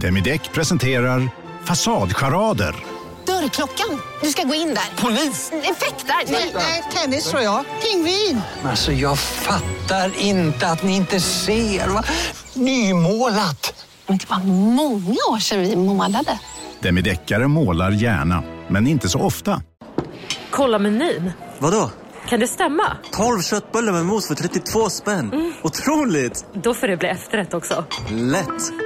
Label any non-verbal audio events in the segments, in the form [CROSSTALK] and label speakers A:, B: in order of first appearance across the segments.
A: Demideck presenterar Fasadcharader.
B: Dörrklockan. Du ska gå in där.
C: Polis?
B: Effektar? Nej,
D: nej, tennis tror jag. Pingvin.
C: Alltså jag fattar inte att ni inte ser. Va? Nymålat.
B: Men det var många år sedan vi målade.
A: Demideckare målar gärna, men inte så ofta.
E: Kolla menyn.
F: Vadå?
E: Kan det stämma?
F: 12 köttbullar med mos för 32 spänn. Mm. Otroligt!
E: Då får det bli efterrätt också.
F: Lätt!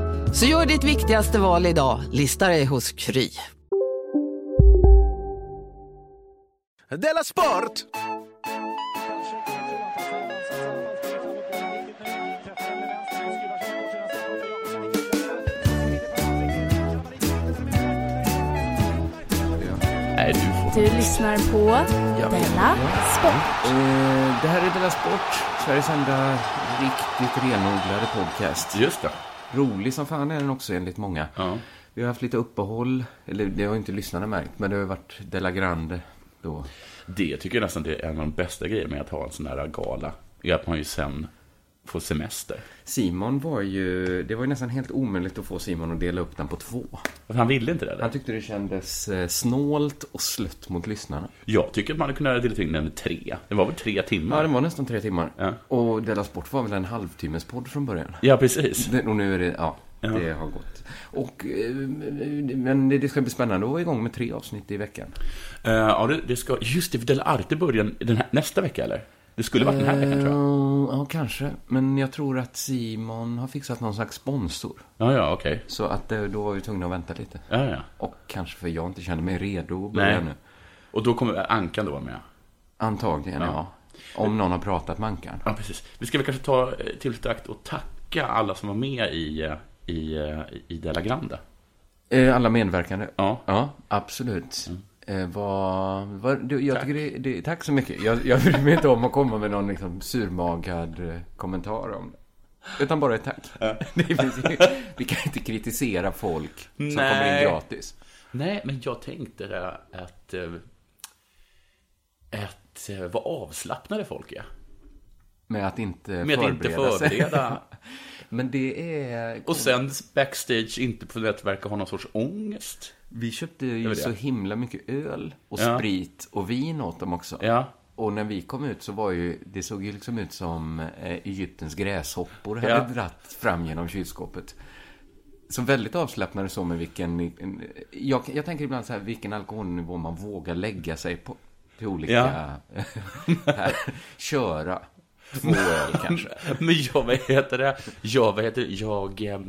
G: Så gör ditt viktigaste val idag, lista dig hos Kry.
H: Della Sport!
I: Nej, du får.
J: Du lyssnar på ja. Della Sport.
I: Uh, det här är Della Sport, Sveriges enda riktigt renodlade podcast.
K: Just det.
I: Rolig som fan är den också enligt många.
K: Ja.
I: Vi har haft lite uppehåll, eller det har inte lyssnarna märkt, men det har varit Della Grande då.
K: Det tycker jag nästan är en av de bästa grejerna med att ha en sån här gala. Är att man ju sen får semester.
I: Simon var ju, det var ju nästan helt omöjligt att få Simon att dela upp den på två.
K: Han ville inte det? Eller?
I: Han tyckte det kändes eh, snålt och slött mot lyssnarna.
K: Jag tycker att man hade kunnat dela in den med tre. Det var väl tre timmar?
I: Ja, det var nästan tre timmar.
K: Ja.
I: Och Della Sport var väl en halvtimmes podd från början?
K: Ja, precis.
I: och nu är det, ja, ja. det har gått. Och, eh, men det ska bli spännande att vara igång med tre avsnitt i veckan.
K: Uh, ja, det, det, ska, just det, för Della Arte börjar den här, nästa vecka, eller? Det skulle varit den här veckan, tror jag.
I: Ja, kanske. Men jag tror att Simon har fixat någon slags sponsor.
K: Ja, ja, okej. Okay.
I: Så att då var vi tvungna att vänta lite.
K: Ja, ja.
I: Och kanske för jag inte kände mig redo att börja nu.
K: Och då kommer Ankan då med?
I: Antagligen, ja. ja. Om någon har pratat med Ankan.
K: Ja, precis. Vi ska väl kanske ta tillfället akt och tacka alla som var med i, i, i Della Grande.
I: Alla medverkande?
K: Ja.
I: Ja, absolut. Mm. Eh, vad, vad, du, jag tack. tycker det, det, tack så mycket. Jag, jag bryr mig inte om att komma med någon liksom surmagad eh, kommentar om det. Utan bara ett tack. Ja. [LAUGHS] vi kan inte kritisera folk som Nej. kommer in gratis.
K: Nej, men jag tänkte att, att, att vad avslappnade folk är.
I: Med att inte
K: Med att inte förbereda. [LAUGHS]
I: men det är...
K: Och sen backstage inte på det verkar ha någon sorts ångest.
I: Vi köpte ju så himla mycket öl och ja. sprit och vin åt dem också.
K: Ja.
I: Och när vi kom ut så var ju, det såg ju liksom ut som eh, Egyptens gräshoppor hade ja. dratt fram genom kylskåpet. Så väldigt avslappnade så med vilken, jag, jag tänker ibland så här, vilken alkoholnivå man vågar lägga sig på till olika, ja. [LAUGHS] här, köra. Två öl kanske. [LAUGHS]
K: Men jag, vad heter det? Jag, vad heter det? Jag, eh,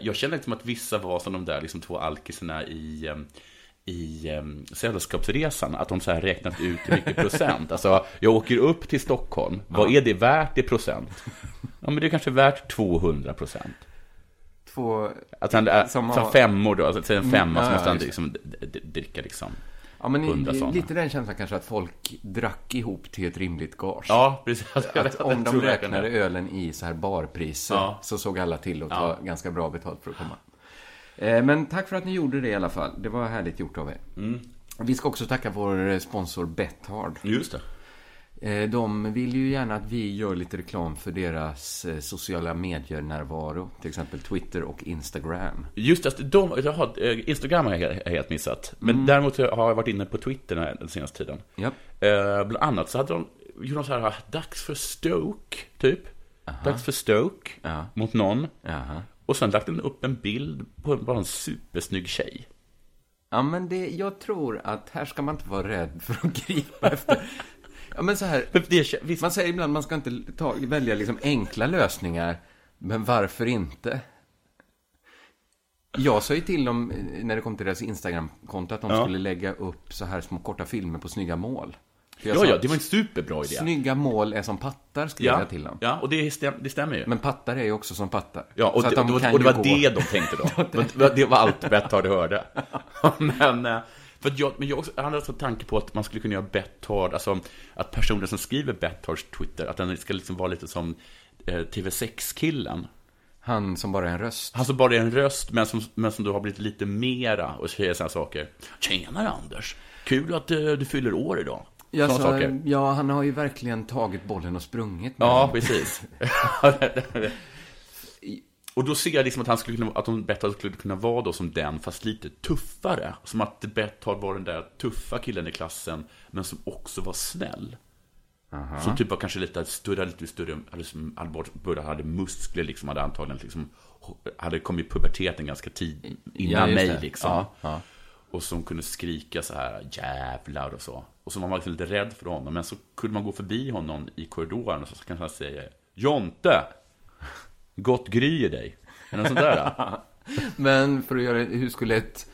K: jag känner liksom att vissa var som de där liksom två alkisarna i i um, Sällskapsresan, att de så här räknat ut hur mycket procent. Alltså, jag åker upp till Stockholm, vad är det värt i procent? Ja, men det är kanske värt 200 procent.
I: Två...
K: Alltså, som har... femmor då, alltså en femma mm, så måste han liksom dricka liksom
I: Ja, men lite den känslan kanske att folk drack ihop till ett rimligt gage.
K: Ja, precis.
I: Att om de räknade ölen i så här barpriser ja. så såg alla till att ta ja. ganska bra betalt för att komma. Eh, men tack för att ni gjorde det i alla fall. Det var härligt gjort av er.
K: Mm.
I: Vi ska också tacka vår sponsor Bethard.
K: Just det.
I: Eh, de vill ju gärna att vi gör lite reklam för deras eh, sociala medier-närvaro. Till exempel Twitter och Instagram.
K: Just det, de, har, eh, Instagram har jag helt missat. Men mm. däremot har jag varit inne på Twitter den senaste tiden.
I: Yep.
K: bland annat så hade de gjort något så här, dags för Stoke, typ. Aha. Dags för Stoke,
I: ja.
K: mot någon.
I: Aha.
K: Och sen lagt den upp en bild på bara en supersnygg tjej.
I: Ja, men det, jag tror att här ska man inte vara rädd för att [LAUGHS] gripa efter Ja, men så här,
K: det,
I: man säger ibland att man ska inte ta, välja liksom enkla lösningar, men varför inte? Jag sa ju till dem, när det kom till deras Instagram-konto, att de ja. skulle lägga upp så här små korta filmer på snygga mål.
K: Ja,
I: sa,
K: ja, det var en superbra idé.
I: Snygga mål är som pattar, skrev
K: Ja,
I: jag till dem.
K: ja och det, stäm, det stämmer ju.
I: Men pattar är ju också som pattar.
K: Ja, och,
I: Så
K: det,
I: de
K: och,
I: kan
K: och det var det de tänkte då. [LAUGHS] det, var, det var allt Betthard hörde. [LAUGHS] men, eh, för jag, men jag, också, jag hade också en tanke på att man skulle kunna göra Betthard, alltså att personen som skriver Bethards Twitter, att den ska liksom vara lite som eh, TV6-killen.
I: Han som bara är en röst.
K: Han som bara är en röst, men som, men som då har blivit lite mera och säger sådana saker. Tjenare Anders! Kul att eh, du fyller år idag.
I: Ja, så, ja, han har ju verkligen tagit bollen och sprungit
K: Ja, precis. [LAUGHS] [LAUGHS] och då ser jag liksom att han skulle kunna, att de Betthard skulle kunna vara då som den, fast lite tuffare. Som att Betthard var den där tuffa killen i klassen, men som också var snäll.
I: Aha.
K: Som typ var kanske lite större, lite större, hade, som- hade, bort- började, hade muskler liksom, hade antagligen liksom, hade kommit i puberteten ganska tid innan
I: just
K: mig liksom.
I: Ja, ja.
K: Och som kunde skrika så här jävlar och så. Och så var man liksom lite rädd för honom. Men så kunde man gå förbi honom i korridoren och så kanske han säger Jonte! Gott gry i dig. Eller något sånt där. [LAUGHS]
I: Men för att göra hur skulle ett...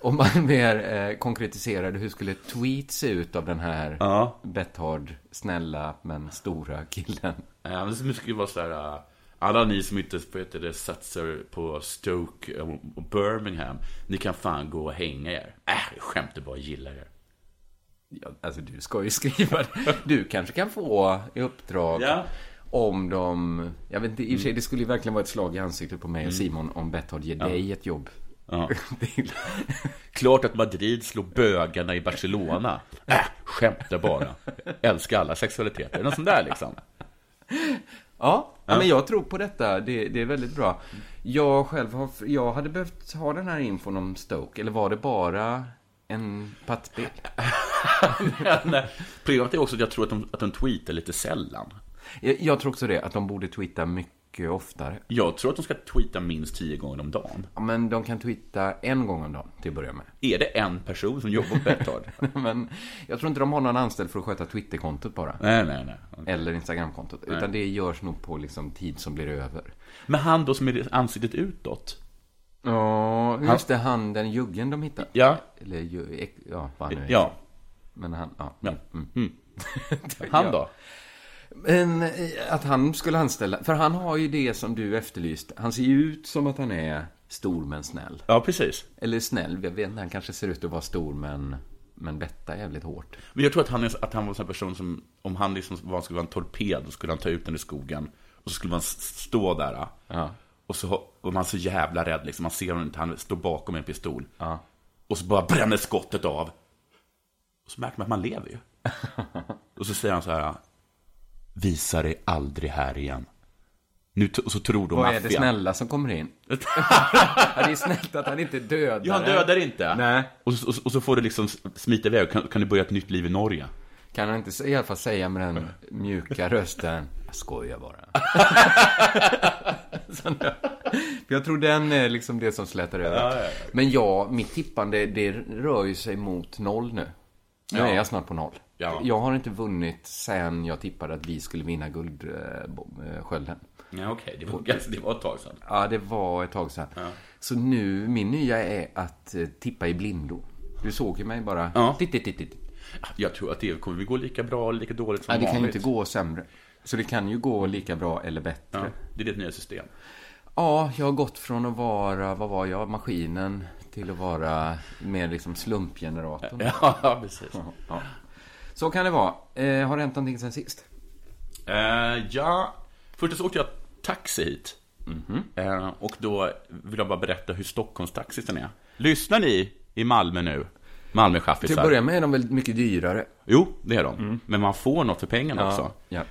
I: Om man mer eh, konkretiserade, hur skulle ett tweet se ut av den här
K: Ja.
I: Betthard, snälla men stora killen?
K: Ja, men det skulle vara så här. äh, Alla ni som inte vad heter det, satsar på Stoke och och Birmingham, ni kan fan gå och hänga er. Äh, skämt bara, jag gillar er.
I: Ja, alltså du ska ju skriva det. Du kanske kan få i uppdrag
K: Ja.
I: Om de... Jag vet inte, i och för sig, det skulle ju verkligen vara ett slag i ansiktet på mig och
K: Mm.
I: Simon om Betthard ger
K: Ja.
I: dig ett jobb.
K: Ja. [LAUGHS] Klart att Madrid slår bögarna i Barcelona. Äh, skämtar bara. Älskar alla sexualiteter. Något sånt där liksom.
I: Ja,
K: Ja.
I: men jag tror på detta. Det, det är väldigt bra. Jag själv har, jag hade behövt ha den här infon om Stoke, eller var det bara en pattbild? [LAUGHS]
K: Eh, problemet är också att jag tror att de, att de tweetar lite sällan.
I: Jag, jag tror också det, att de borde tweeta mycket oftare.
K: Jag tror att de ska tweeta minst tio gånger om dagen.
I: Ja, men de kan tweeta en gång om dagen, till att börja med.
K: Är det en person som jobbar på Betthard? [LAUGHS]
I: men jag tror inte de har någon anställd för att sköta Twitterkontot bara.
K: Nej, nej, nej.
I: Eller Instagramkontot.
K: Nej.
I: Utan det görs nog på liksom tid som blir över.
K: Men han då som är ansiktet utåt?
I: Ja, just det, han den juggen de hittade.
K: Ja.
I: Eller ja, vad han nu
K: Ja.
I: heter. Men han, ja.
K: Ja.
I: Mm.
K: Mm. [LAUGHS] Han då?
I: Men eh, att han skulle anställa, för han har ju det som du efterlyst. Han ser ju ut som att han är stor men snäll.
K: Ja, precis.
I: Eller snäll, jag vet inte, han kanske ser ut att vara stor men, men betta jävligt hårt.
K: Men jag tror att han, är, att han var en sån person som, om han liksom var, skulle vara en torped, då skulle han ta ut den i skogen. Och så skulle man stå där.
I: Ja.
K: Och så och man är så jävla rädd, liksom. man ser honom inte, han står bakom en pistol.
I: Ja.
K: Och så bara bränner skottet av. Och så märker man att man lever ju. [LAUGHS] och så säger han så här. Visa dig aldrig här igen. Nu så tror de
I: Vad är
K: maffian.
I: det snälla som kommer in? [LAUGHS] det är snällt att han inte dödar.
K: Ja, han dödar inte.
I: Nej.
K: Och, så- och, och så får du liksom smita iväg. Kan, kan du börja ett nytt liv i Norge?
I: Kan han inte i alla fall säga med den mjuka rösten, jag skojar bara. [LAUGHS] Jag tror den är liksom det som slätar över.
K: Ja, ja, ja.
I: Men ja, mitt tippande, det rör ju sig mot noll nu. Nu är jag snart på noll.
K: Ja.
I: Jag har inte vunnit sen jag tippade att vi skulle vinna guldskölden.
K: Ja, okej. Det, var, ganska- det var ett tag sedan.
I: Ja, det var ett tag sedan. Så nu, min nya är att eh, tippa i blindo. Du såg ju mig bara.
K: Ja.
I: Titt, titt, titt, titt.
K: Jag tror att det kommer vi gå lika bra eller lika dåligt som
I: Nej, det kan ju
K: vanligt.
I: inte gå sämre. Så det kan ju gå lika bra eller bättre.
K: Ja, det är ditt nya system.
I: Ja, jag har gått från att vara, vad var jag, maskinen till att vara mer liksom slumpgeneratorn. [LAUGHS]
K: Ja, precis.
I: Ja. Så kan det vara. Eh, har det hänt någonting sen sist?
K: Eh, ja, först så åkte jag taxi hit.
I: Mhm.
K: Eh, och då vill jag bara berätta hur Stockholmstaxisen är. Lyssnar ni i Malmö nu? Malmö
I: Till att börja med är de väl mycket dyrare.
K: Jo, det är de. Men man får något för pengarna
I: Ja,
K: också.
I: ja.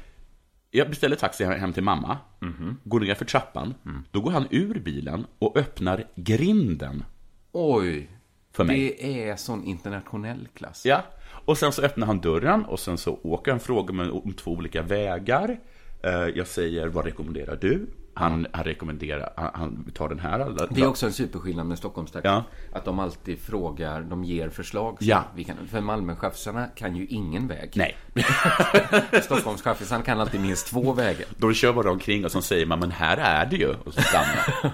K: Jag beställer taxi hem till mamma.
I: Mhm.
K: Går ner för trappan.
I: Mm.
K: Då går han ur bilen och öppnar grinden.
I: Oj.
K: För mig.
I: Det är sån internationell klass.
K: Ja, och sen så öppnar han dörren och sen så åker han frågar mig om två olika vägar. Eh, Jag säger, vad rekommenderar du? Han, han rekommenderar, han, han tar den här.
I: Det är också en superskillnad med Stockholmstaxi.
K: Ja.
I: Att de alltid frågar, de ger förslag.
K: Ja.
I: Vi kan, för Malmöchaffisarna kan ju ingen väg.
K: Nej. [LAUGHS]
I: Stockholmschaffisarna kan alltid minst två vägar.
K: De kör bara omkring och så säger man, men här är det ju. Och så stannar [LAUGHS]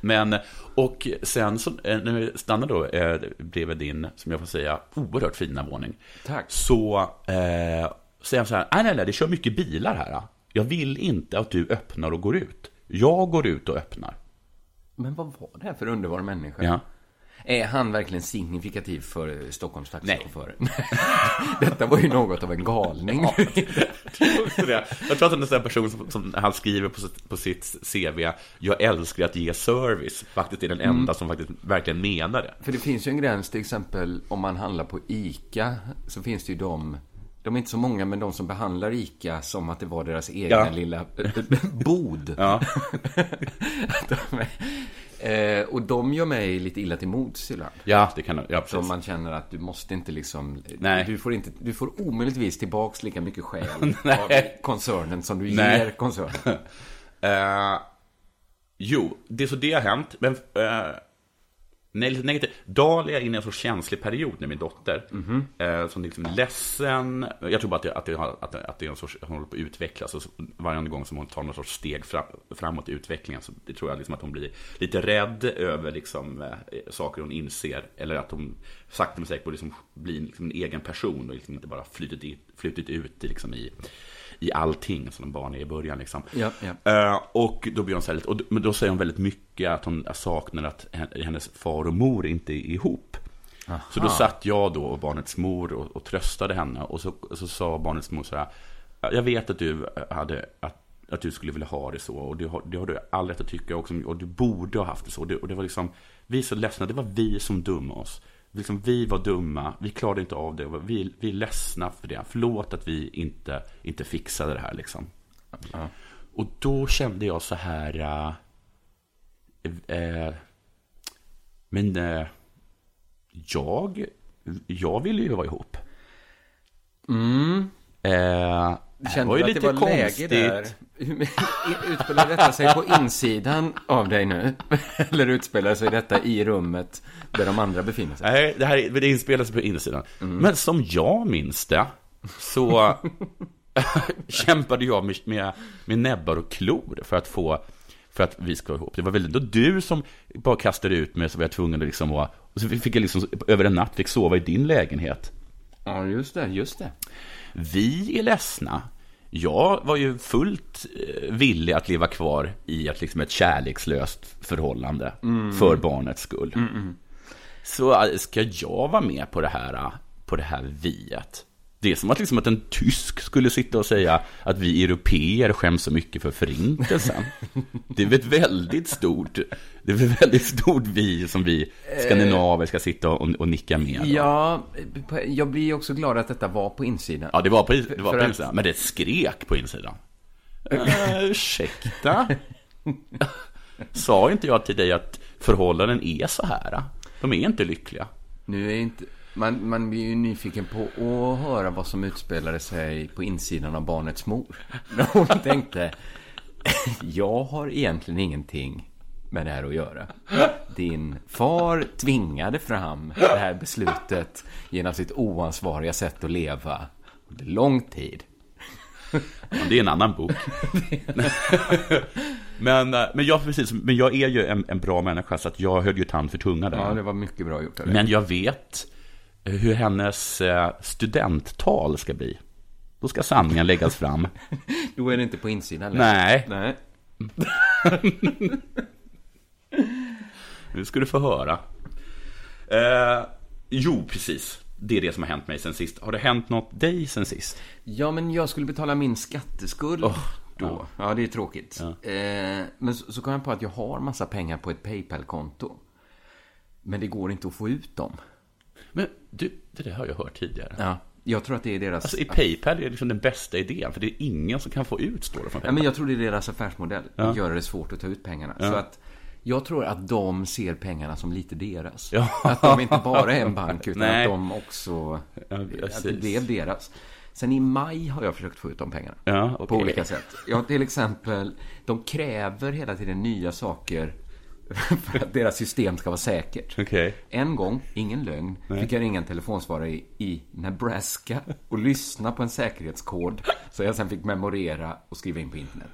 K: Men, och sen så, eh, när vi stannar då eh, bredvid din, som jag får säga, oerhört fina våning.
I: Tack.
K: Så eh, säger han så här, nej, nej, nej, det kör mycket bilar här. Jag vill inte att du öppnar och går ut. Jag går ut och öppnar.
I: Men vad var det här för underbar människa?
K: Ja.
I: Är han verkligen signifikativ för Stockholms taxichaufförer? [LAUGHS] Detta var ju något av en galning. [LAUGHS]
K: Ja. Jag tror att han är en sån person som, som han skriver på sitt, på sitt CV, jag älskar att ge service, faktiskt är den enda
I: Mm.
K: som faktiskt verkligen menar det.
I: För det finns ju en gräns, till exempel om man handlar på ICA, så finns det ju de, de är inte så många, men de som behandlar ICA som att det var deras egna
K: Ja.
I: lilla [LAUGHS] bod.
K: Ja.
I: Eh, och de gör mig lite illa till mods ibland.
K: Ja, det kan ja.
I: Så man känner att du måste inte liksom,
K: Nej.
I: du får inte, du får omöjligtvis tillbaks lika mycket skäl [LAUGHS] av koncernen som du
K: Nej.
I: ger koncernen. [LAUGHS]
K: Eh, jo, det är så det har hänt, men uh, nej, lite negativt. Dahlia är inne i en så känslig period med min dotter.
I: Mhm.
K: eh, som liksom är ledsen. Jag tror bara att det, att det, att det, att det är en sorts, hon håller på att utvecklas. Och så varje gång som hon tar någon sorts steg fram, framåt i utvecklingen så det tror jag liksom att hon blir lite rädd över liksom, eh, saker hon inser. Eller att hon sakta men säkert liksom blir liksom en egen person och liksom inte bara flytit, i, flytit ut i, liksom i, i allting som en barn är i början. Liksom.
I: Ja, ja.
K: Eh, och då blir hon så här och då, säger hon väldigt mycket att hon saknar att hen- hennes far och mor inte är ihop. Så då satt jag då och barnets mor och, och tröstade henne och så, så sa barnets mor så här, jag vet att du hade, att, att du skulle vilja ha det så och det har, det har du all rätt att tycka också och du borde ha haft det så. Och det, och det var liksom, vi är så ledsna, det var vi som dumma oss. Liksom, vi var dumma, vi klarade inte av det, vi, vi är ledsna för det. Förlåt att vi inte, inte fixade det här liksom. Och då kände jag så här... eh, eh, men eh, jag, jag ville ju vara ihop.
I: Mm.
K: Eh, det
I: Kände
K: var ju lite
I: det var
K: konstigt.
I: läge där? [LAUGHS] Utspelar detta sig på insidan av dig nu? [LAUGHS] Eller utspelar sig detta i rummet där de andra befinner sig?
K: Nej, det här är- det inspelas på insidan.
I: Mm.
K: Men som jag minns det så [LAUGHS] kämpade jag med, med, med näbbar och klor för att få för att vi ska ihop. Det var väl ändå du som bara kastade ut mig så var jag tvungen att liksom vara, och så fick jag liksom över en natt fick sova i din lägenhet.
I: Ja, just det, just det.
K: Vi är ledsna. Jag var ju fullt eh, villig att leva kvar i ett, liksom ett kärlekslöst förhållande
I: Mm.
K: för barnets skull.
I: Mm, mm.
K: Så äh, ska jag vara med på det här, äh, på det här viet? Det är som att, liksom att en tysk skulle sitta och säga att vi europeer skäms så mycket för förintelsen. [LAUGHS] Det är väl ett väldigt stort, det är väl ett väldigt stort vi som vi skandinaver ska sitta och, och nicka med.
I: Ja, jag blir också glad att detta var på insidan.
K: Ja, det var på, det var på
I: att-
K: insidan, men det skrek på insidan. Uh, [LAUGHS] ursäkta? [LAUGHS] Sa inte jag till dig att förhållanden är så här? De är inte lyckliga.
I: Nu är inte... Man, man blir ju nyfiken på att höra vad som utspelade sig på insidan av barnets mor. [LAUGHS] När hon tänkte, jag har egentligen ingenting med det här att göra. Din far tvingade fram det här beslutet genom sitt oansvariga sätt att leva under lång tid.
K: Det är en annan bok. men, eh, men, jag, precis, men jag är ju en, en bra människa så att jag höll ju tand för tunga där.
I: Ja, det var mycket bra gjort dig.
K: Men jag vet hur hennes eh, studenttal ska bli. Då ska sanningen läggas fram. [LAUGHS]
I: Då är det inte på insidan längre.
K: Nej.
I: Nej. [LAUGHS]
K: Nu ska du få höra. Eh, jo, precis. Det är det som har hänt mig sen sist. Har det hänt något dig sen sist?
I: Ja, men jag skulle betala min skatteskuld
K: Oh,
I: då. Ja. det är tråkigt. Eh, men så, så kom jag på att jag har massa pengar på ett Paypal-konto. Men det går inte att få ut dem.
K: Men du, det där har jag hört tidigare.
I: Ja, jag tror att det är deras...
K: Alltså i Paypal är det liksom den bästa idén, för det är ingen som kan få ut, står det från
I: Ja,
K: Paypal.
I: men jag tror det är deras affärsmodell.
K: Ja.
I: Att göra det svårt att ta ut pengarna.
K: Ja.
I: Så att jag tror att de ser pengarna som lite deras.
K: Ja.
I: Att de inte bara är en bank, utan
K: Nej.
I: att de också...
K: Ja,
I: att det blev deras. Sen i maj har jag försökt få ut de pengarna.
K: Ja,
I: På
K: okej.
I: olika sätt. Ja, till exempel, de kräver hela tiden nya saker [LAUGHS] för att deras system ska vara säkert.
K: Okej.
I: En gång, ingen lögn,
K: Nej.
I: fick jag ringa en telefonsvarare i, i Nebraska och lyssna på en säkerhetskod som jag sen fick memorera och skriva in på internet.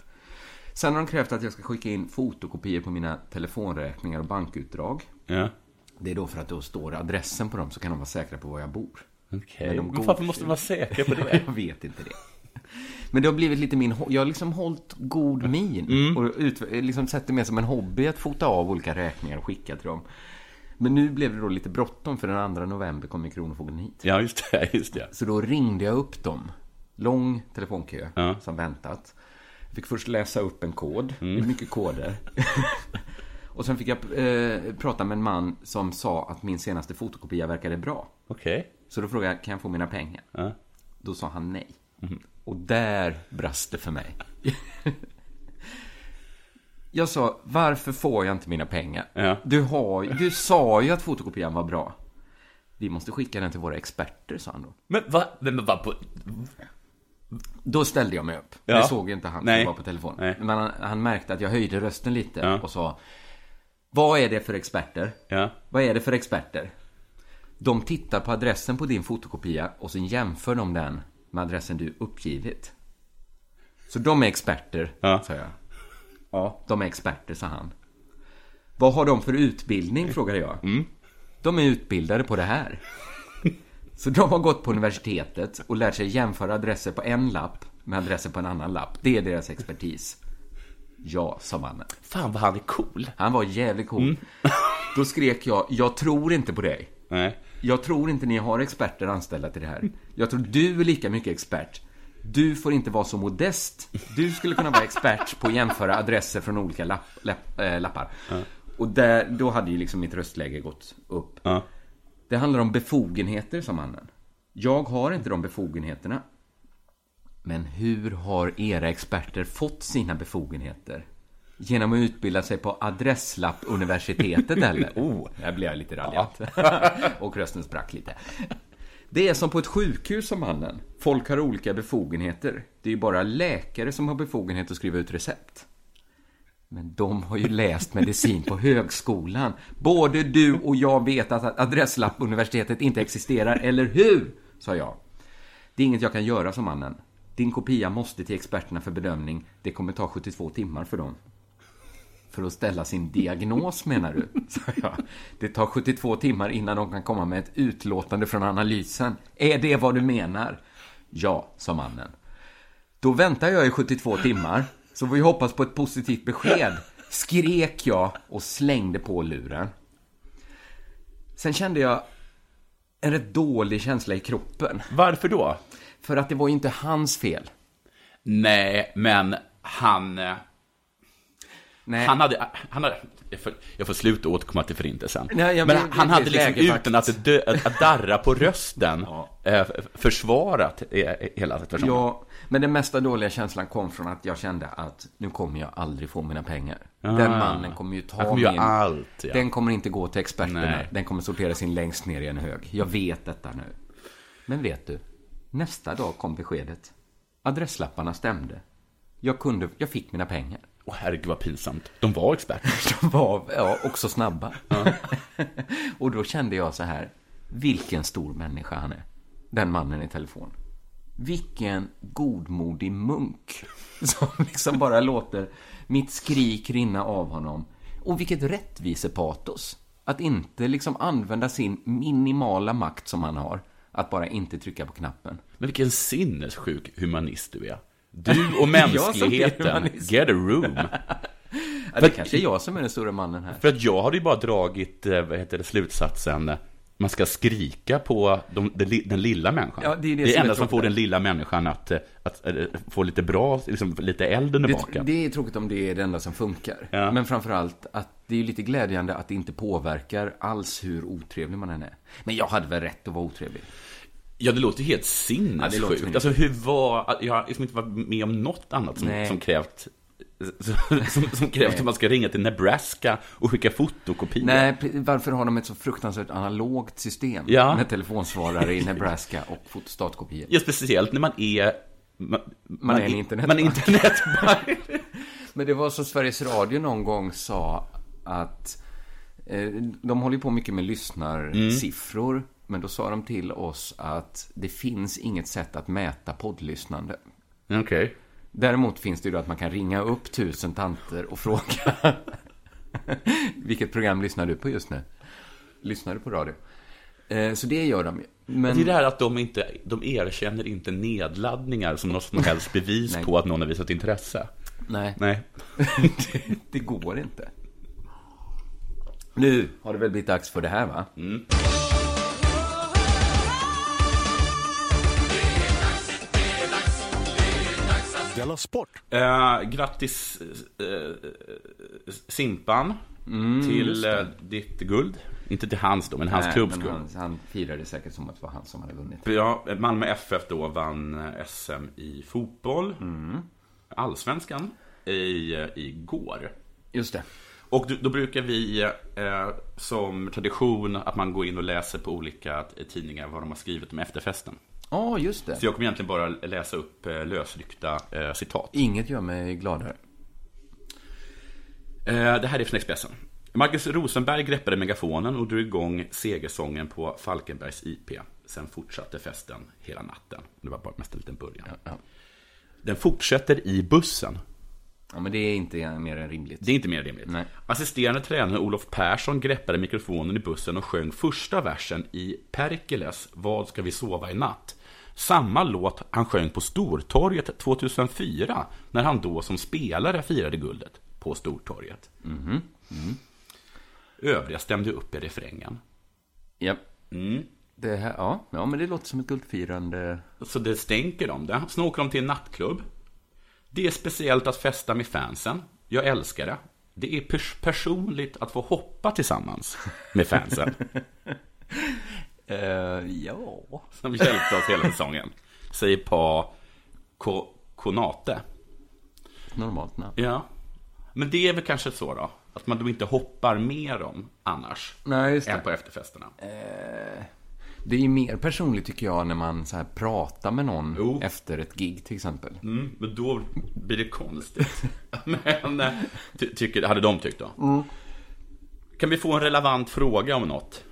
I: Sen har de krävt att jag ska skicka in fotokopior på mina telefonräkningar och bankutdrag.
K: Ja.
I: Det är då för att då står adressen på dem så kan de vara säkra på var jag bor.
K: Okej, men varför måste de vara säkra på [LAUGHS] det?
I: jag vet inte det. Men det har blivit lite min... Jag har liksom hållit god min.
K: Mm.
I: Och ut, liksom sett det mer som en hobby att fota av olika räkningar och skicka till dem. Men nu blev det då lite bråttom för den 2 november kommer Kronofogden hit.
K: Ja, just det. Just det.
I: Så då ringde jag upp dem. Lång telefonkö
K: Ja.
I: som väntat. Jag fick först läsa upp en kod. Det är mycket koder. [LAUGHS] och sen fick jag eh, prata med en man som sa att min senaste fotokopia verkade bra.
K: Okej.
I: Så då frågade jag, kan jag få mina pengar?
K: Ja.
I: Då sa han nej. Och där brast det för mig. jag sa, varför får jag inte mina pengar?
K: Ja.
I: Du, har, du sa ju att fotokopian var bra. Vi måste skicka den till våra experter, sa han då.
K: Men vad? Men vad på...
I: Då ställde jag mig upp.
K: Ja.
I: Det såg ju inte han som var på telefon.
K: Nej.
I: Men han, han märkte att jag höjde rösten lite
K: Ja.
I: och sa Vad är det för experter?
K: Ja.
I: Vad är det för experter? De tittar på adressen på din fotokopia och sen jämför de den med adressen du uppgivit. Så de är experter,
K: Ja.
I: sa jag. Ja, de är experter, sa han. Vad har de för utbildning, frågade jag.
K: Mm.
I: De är utbildade på det här. [LAUGHS] Så de har gått på universitetet och lärt sig jämföra adresser på en lapp med adresser på en annan lapp. Det är deras expertis. Ja, sa mannen.
K: Fan vad han är cool.
I: Han var jävligt cool. Då skrek jag, jag tror inte på dig.
K: Nej.
I: Jag tror inte ni har experter anställda till det här. Jag tror du är lika mycket expert. Du får inte vara så modest. Du skulle kunna vara expert på att jämföra adresser från olika lapp, lapp, äh, lappar. Och där, då hade ju liksom mitt röstläge gått upp.
K: Ja.
I: Det handlar om befogenheter, sa mannen. Jag har inte de befogenheterna. Men hur har era experter fått sina befogenheter? Genom att utbilda sig på Adresslapp-universitetet [LAUGHS] eller? Oh, där blev jag lite raljant. [LAUGHS] Och rösten sprack lite. Det är som på ett sjukhus som mannen. Folk har olika befogenheter. Det är ju bara läkare som har befogenhet att skriva ut recept. Men de har ju läst medicin på högskolan. Både du och jag vet att Adresslapp-universitetet inte existerar, eller hur? Sa jag. Det är inget jag kan göra, som mannen. Din kopia måste till experterna för bedömning. Det kommer ta 72 timmar för dem. För att ställa sin diagnos, menar du? [LAUGHS] Sa jag. Det tar 72 timmar innan de kan komma med ett utlåtande från analysen. Är det vad du menar? Ja, sa mannen. Då väntar jag i 72 timmar, så vi hoppas på ett positivt besked. Skrek jag och slängde på luren. Sen kände jag en rätt dålig känsla i kroppen.
K: Varför då?
I: För att det var ju inte hans fel.
K: Nej, men han...
I: Nej.
K: Han hade... Han hade jag, får, jag får sluta återkomma till förintelsen.
I: Nej,
K: men
I: blir-
K: han hade liksom, utan att, dö, att, att darra på rösten, [LAUGHS] eh, försvarat eh, hela situationen.
I: Ja, men den mesta dåliga känslan kom från att jag kände att nu kommer jag aldrig få mina pengar.
K: Ah.
I: Den mannen kommer ju ta
K: kommer
I: min...
K: allt, ja.
I: Den kommer inte gå till experterna.
K: Nej.
I: Den kommer sorteras in längst ner i en hög. Jag vet detta nu. Men vet du? Nästa dag kom beskedet. Adresslapparna stämde. Jag kunde, jag fick mina pengar.
K: Åh herregud vad pinsamt. De var experter. [LAUGHS]
I: De var ja, också snabba. [LAUGHS] och då kände jag så här, vilken stor människa han är. Den mannen i telefon. Vilken godmodig munk. [LAUGHS] Som liksom bara låter mitt skrik rinna av honom. Och vilket rättvisepatos. Att inte liksom använda sin minimala makt som han har. Att bara inte trycka på knappen.
K: Men vilken sinnessjuk humanist du är. Du och [LAUGHS] mänskligheten, get a room. [LAUGHS]
I: Ja, det kanske är jag som är den stora mannen här.
K: För att jag hade ju bara dragit, eh, vad heter det, slutsatsen, eh, man ska skrika på de, den, den lilla människan.
I: Ja, det är det
K: det
I: som är
K: enda som får den lilla människan att, eh, att, eh, få lite bra, liksom, lite eld under baken.
I: det är tråkigt om det är det enda som funkar.
K: Ja.
I: Men framförallt att det är lite glädjande att det inte påverkar alls hur otrevlig man än är. Men jag hade väl rätt att vara otrevlig.
K: Ja, det låter ju helt
I: Ja,
K: sinnessjukt.
I: som-
K: alltså hur var, jag har liksom inte varit med om något annat som,
I: Nej.
K: som krävt [LAUGHS] som, som krävt
I: Nej.
K: att man ska ringa till Nebraska och skicka fotokopior.
I: Nej, varför har de ett så fruktansvärt analogt system?
K: Ja.
I: Med telefonsvarare i Nebraska och fotostatkopior.
K: Ja, speciellt när man är... Man,
I: Man är en internetbank.
K: Man är internetbank. [LAUGHS]
I: Men det var så Sveriges Radio någon gång sa att eh, de håller på mycket med lyssnarsiffror. Men då sa de till oss att det finns inget sätt att mäta poddlyssnande.
K: Okej.
I: Däremot finns det ju då att man kan ringa upp tusen tanter och fråga [LAUGHS] vilket program lyssnar du på just nu? Lyssnar du på radio? Eh, så det gör de ju. Men...
K: Det är det här att de inte, de erkänner inte nedladdningar som något som helst bevis på att någon har visat intresse.
I: Nej.
K: Nej. [LAUGHS]
I: det, det går inte. Nu har det väl blivit dags för det här, va?
K: Mm.
H: Della Sport.
K: Eh, grattis eh, Simpan till
I: just det.
K: eh, ditt guld. Inte till hans då, men hans
I: Nej,
K: klubbs guld.
I: Han, han firade säkert som att det var han som hade vunnit.
K: Ja, Malmö FF då vann eh, SM i fotboll. Allsvenskan i, eh, igår.
I: Just det.
K: Och då, brukar vi eh, som tradition att man går in och läser på olika eh, tidningar vad de har skrivit om efterfesten.
I: Ja, just det.
K: Så jag kommer egentligen bara läsa upp eh, lösryckta eh, citat.
I: Inget gör mig gladare.
K: Eh, det här är från Expressen. Marcus Rosenberg greppade megafonen och drog igång segersången på Falkenbergs IP. Sen fortsatte festen hela natten. Det var bara mest en liten början. Den fortsätter i bussen.
I: Ja, men det är inte mer än rimligt.
K: Det är inte mer rimligt.
I: Nej.
K: Assisterande tränare Olof Persson greppade mikrofonen i bussen och sjöng första versen i Perkeles Vad ska vi sova i natt? Samma låt han sjöng på Stortorget 2004 när han då som spelare firade guldet på Stortorget.
I: Mhm.
K: Övriga stämde upp i refrängen.
I: Ja.
K: Mm.
I: Det här, ja. ja, men det låter som ett guldfirande.
K: Så det stänker de det. Sen åker de till en nattklubb. Det är speciellt att festa med fansen. Jag älskar det. Det är pers- personligt att få hoppa tillsammans med fansen. [LAUGHS]
I: Eh, ja.
K: Som hjälpte oss hela säsongen. Säger Pa Ko- Konate.
I: Normalt namn.
K: Ja. Men det är väl kanske så då? Att man då inte hoppar med dem annars.
I: Nej, just det.
K: Än på efterfesterna.
I: Eh, det är ju mer personligt tycker jag när man så här pratar med någon efter ett gig till exempel.
K: Mm, men då blir det konstigt. [LAUGHS] men eh, ty- tycker, hade de tyckt då?
I: Mm.
K: Kan vi få en relevant fråga om något?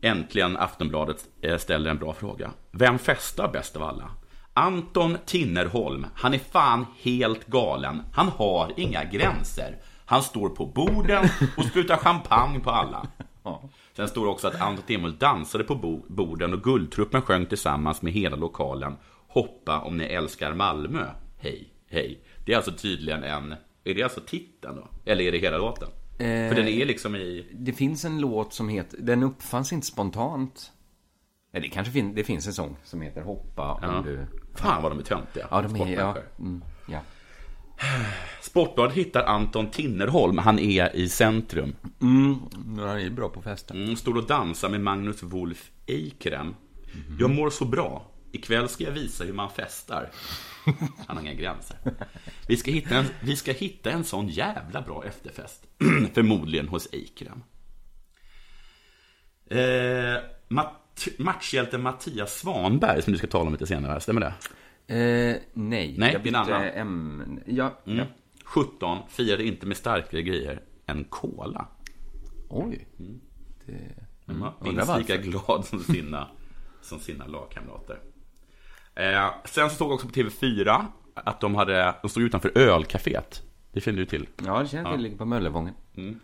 K: Äntligen Aftonbladet eh, ställer en bra fråga. Vem festar bäst av alla? Anton Tinnerholm. Han är fan helt galen. Han har inga gränser. Han står på borden och sprutar champagne på alla. [LAUGHS] Sen står det också att Anton Tinnerholm dansade på bo- borden och Guldtruppen sjöng tillsammans med hela lokalen Hoppa om ni älskar Malmö. Hej, hej. Det är alltså tydligen en... Är det alltså titeln då? Eller är det hela låten? För den är liksom i...
I: Det finns en låt som heter, den uppfanns inte spontant. Nej, det kanske fin, det finns en sång som heter Hoppa om
K: Ja.
I: du...
K: Fan vad de är töntiga.
I: Ja, de är, ja. Mm, ja.
K: Sportbladet hittar Anton Tinnerholm. Han är i centrum.
I: Mm, han är bra på festen.
K: Mm, står och dansar med Magnus Wolf Eikrem.
I: Mhm.
K: Jag mår så bra. Ikväll ska jag visa hur man festar. Han har inga gränser. Vi ska hitta en, vi ska hitta en sån jävla bra efterfest. [CLEARS THROAT] Förmodligen hos Eikrem. Eh, Matt, matchhjälten Mattias Svanberg som du ska tala om lite senare, stämmer det?
I: Eh, nej,
K: Nej,
I: jag bytte
K: annan.
I: ämne. Ja,
K: Mm.
I: ja.
K: 17 firade inte med starkare grejer än cola.
I: Oj. Det...
K: Mm.
I: Mm.
K: Minst lika glad som sina, som sina lagkamrater. Eh, sen så stod också på TV4 att de, hade, de stod utanför ölcaféet. Det känner du till?
I: Ja, det känner jag till. Ligger på Möllevången.
K: Mm.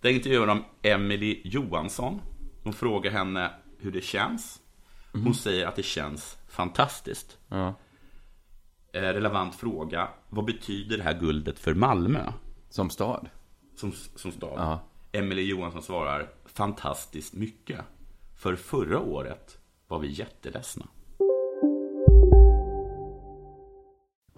K: Där intervjuade de Emily Johansson. De frågar henne hur det känns. Hon
I: Mhm.
K: säger att det känns fantastiskt.
I: Ja.
K: Eh, relevant fråga. Vad betyder det här guldet för Malmö?
I: Som stad?
K: Som, som stad.
I: Ja.
K: Emily Johansson svarar fantastiskt mycket. För förra året var vi jätteledsna.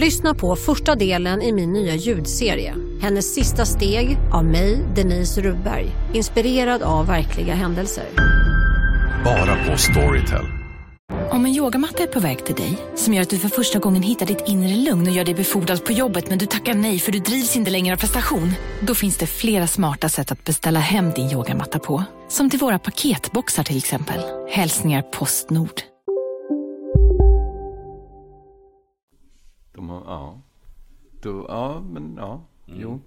L: Lyssna på första delen i min nya ljudserie. Hennes sista steg av mig, Denise Rubberg. Inspirerad av verkliga händelser.
M: Bara på Storytel.
N: Om en yogamatta är på väg till dig, som gör att du för första gången hittar ditt inre lugn och gör dig befordrad på jobbet men du tackar nej för du drivs inte längre av prestation. Då finns det flera smarta sätt att beställa hem din yogamatta på. Som till våra paketboxar till exempel. Hälsningar Postnord.
I: De har, ja. Då, ja, men ja. Jo.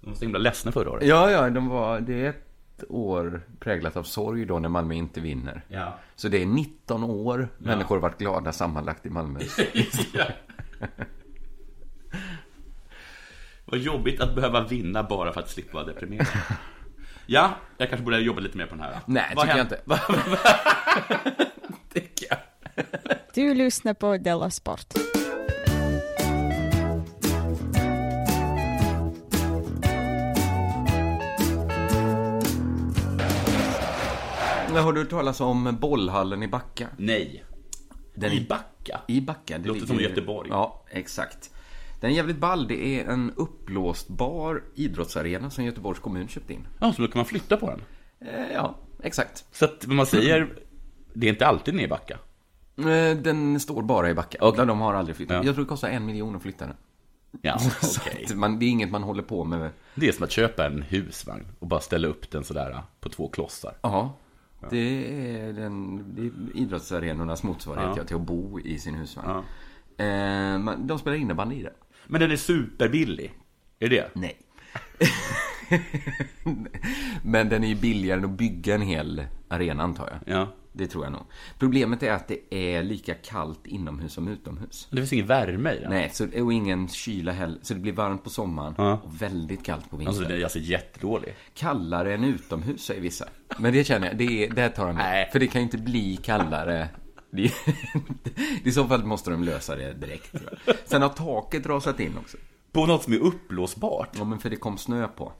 K: De var så himla ledsna förra året.
I: Ja, ja, de var, det är ett år präglat av sorg då när Malmö inte vinner.
K: Ja.
I: Så det är 19 år människor har varit glada sammanlagt i Malmö. [LAUGHS]
K: Ja. Vad jobbigt att behöva vinna bara för att slippa vara deprimerad. Ja, jag kanske borde jobba lite mer på den här.
I: Nej,
K: Vad
I: tycker jag inte.
O: Du lyssnar på Della Sport.
I: Har du hört talas om bollhallen i Backa?
K: Nej.
I: Den
K: I Backa?
I: I Backa.
K: Det låter som Göteborg.
I: Ja, exakt. Den är jävligt ball. Det är en uppblåsbar idrottsarena som Göteborgs kommun köpt in.
K: Ja, så då kan man flytta på den?
I: Eh, ja, exakt.
K: Så att man säger, det är inte alltid nere i Backa?
I: Eh, Den står bara i Backa.
K: Okej.
I: De har aldrig flyttat.
K: Ja.
I: Jag tror det kostar en miljon att flytta den.
K: Ja, [LAUGHS]
I: att man, det är inget man håller på med.
K: Det är som att köpa en husvagn och bara ställa upp den sådär på två klossar.
I: Ja. Det är, den, det är idrottsarenornas motsvarighet
K: Ja.
I: ja. till att bo i sin husvagn.
K: Ja.
I: Eh, man- de spelar innebandy i det.
K: Men den är superbillig. Är det
I: Nej. [LAUGHS] Men den är ju billigare än att bygga en hel arena antar jag.
K: Ja.
I: Det tror jag nog. Problemet är att det är lika kallt inomhus som utomhus.
K: Det finns ingen värme i den?
I: Nej, så, och ingen kyla heller. Så det blir varmt på sommaren
K: Ja.
I: och väldigt kallt på
K: Alltså
I: vintern.
K: den är alltså jättedålig.
I: Kallare än utomhus säger vissa. Men det känner jag, det, är, det här tar de med. För det kan ju inte bli kallare. Det, [LAUGHS] I så fall måste de lösa det direkt. Tror jag. Sen har taket rasat in också.
K: På något som är uppblåsbart?
I: Ja, men för det kom snö på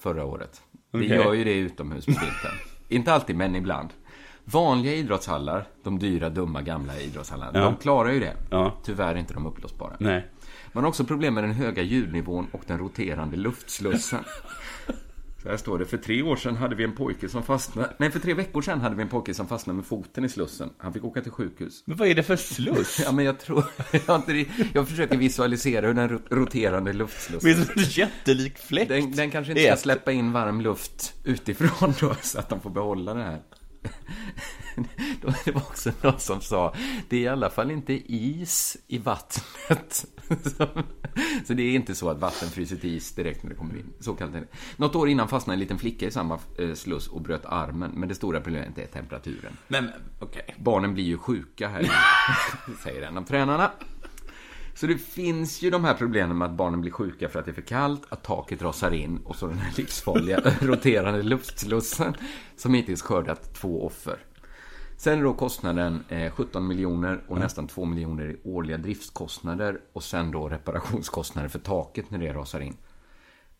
I: förra året.
K: Okej.
I: Det gör ju det utomhus på vintern. inte alltid, men ibland. Vanliga idrottshallar, de dyra, dumma, gamla idrottshallarna,
K: Ja.
I: de klarar ju det.
K: Ja.
I: Tyvärr är inte de uppblåsbara.
K: Nej.
I: Man har också problem med den höga ljudnivån och den roterande luftslussen. Så här står det, för tre år sedan hade vi en pojke som fastnade, nej för tre veckor sedan hade vi en pojke som fastnade med foten i slussen. Han fick åka till sjukhus.
K: Men vad är det för sluss? [LAUGHS]
I: ja men jag tror, [LAUGHS] jag, inte, jag försöker visualisera hur den ro- roterande luftslussen
K: Men det är en jättelik fläkt.
I: Den, den kanske inte ska släppa in varm luft utifrån då, så att de får behålla det här. [LAUGHS] Då- Det var också någon som sa, det är i alla fall inte is i vattnet. [LAUGHS] Så, det är inte så att vatten fryser till is direkt när det kommer in. Så kallat är det. Något år innan fastnade en liten flicka i samma eh, sluss och bröt armen. Men det stora problemet är temperaturen.
K: Men, okej.
I: Barnen blir ju sjuka här [LAUGHS] säger en av tränarna. Så det finns ju de här problemen med att barnen blir sjuka för att det är för kallt, att taket rasar in och så den här livsfarliga roterande luftslussen som hittills skördat två offer. Sen är då kostnaden eh, 17 miljoner och nästan 2 miljoner i årliga driftskostnader och sen då reparationskostnader för taket när det rasar in.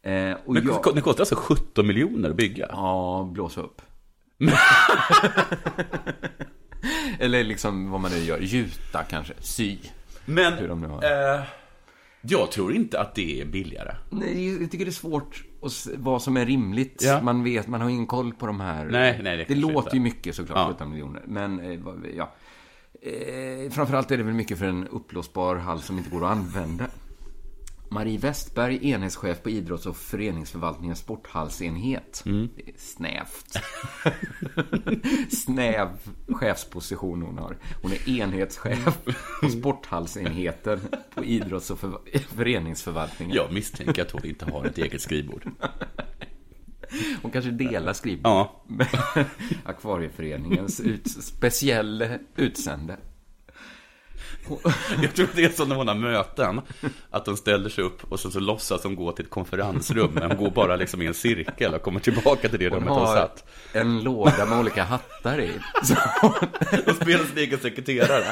I: Eh,
K: Men
I: jag-
K: det kostar alltså 17 miljoner att bygga?
I: Ja, blåsa upp. [LAUGHS] Eller liksom vad man nu gör, gjuta kanske, sy.
K: Men, eh, jag tror inte att det är billigare.
I: Nej, jag tycker det är svårt se vad som är rimligt.
K: Ja.
I: Man vet, man har ingen koll på de här.
K: Nej, nej, det
I: det låter
K: inte.
I: ju mycket såklart,
K: Ja.
I: 17 miljoner. Men, eh, ja. Eh, framförallt är det väl mycket för en uppblåsbar hall som inte går att använda. Marie Westberg, enhetschef på idrotts och föreningsförvaltningens sporthallsenhet.
K: Mm.
I: Snävt. [LAUGHS] Snäv chefsposition hon har. Hon är enhetschef på sporthallsenheten på idrotts och för- föreningsförvaltningen.
K: Jag misstänker att hon inte har ett eget skrivbord.
I: Hon kanske delar skrivbord
K: Ja.
I: med [LAUGHS] Akvarieföreningens ut, speciell utsände. [LAUGHS]
K: Jag tror det är så när hon har möten, att de ställer sig upp och sen så låtsas de gå till ett konferensrum, men de går bara liksom i en cirkel och kommer tillbaka till det
I: Hon
K: rummet
I: har
K: satt.
I: en låda med olika hattar i. [LAUGHS]
K: De spelar sin egen sekreterare.